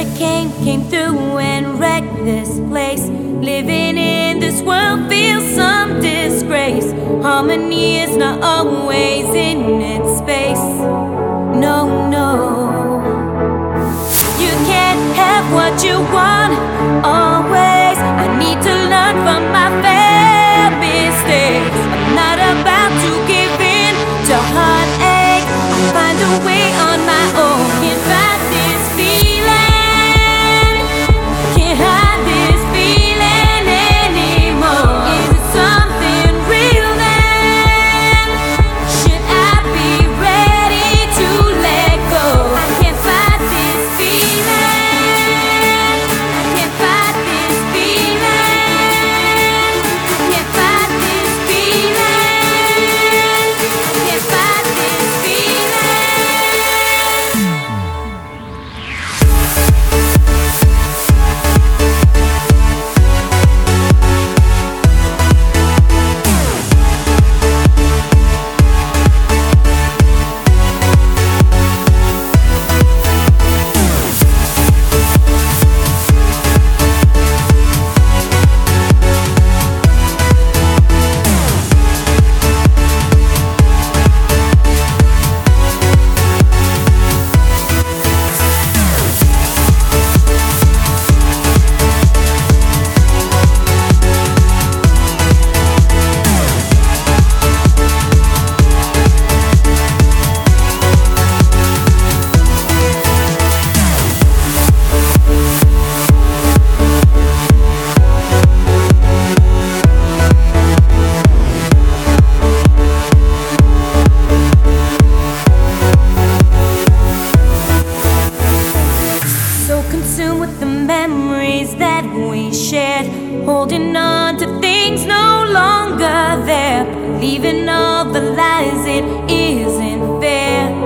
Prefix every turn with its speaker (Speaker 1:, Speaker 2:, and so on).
Speaker 1: Hurricane came through and wrecked this place. Living in this world feels some disgrace. Harmony is not always in its space. No, no. You can't have what you want holding on to things no longer there, believing all the lies, it isn't fair.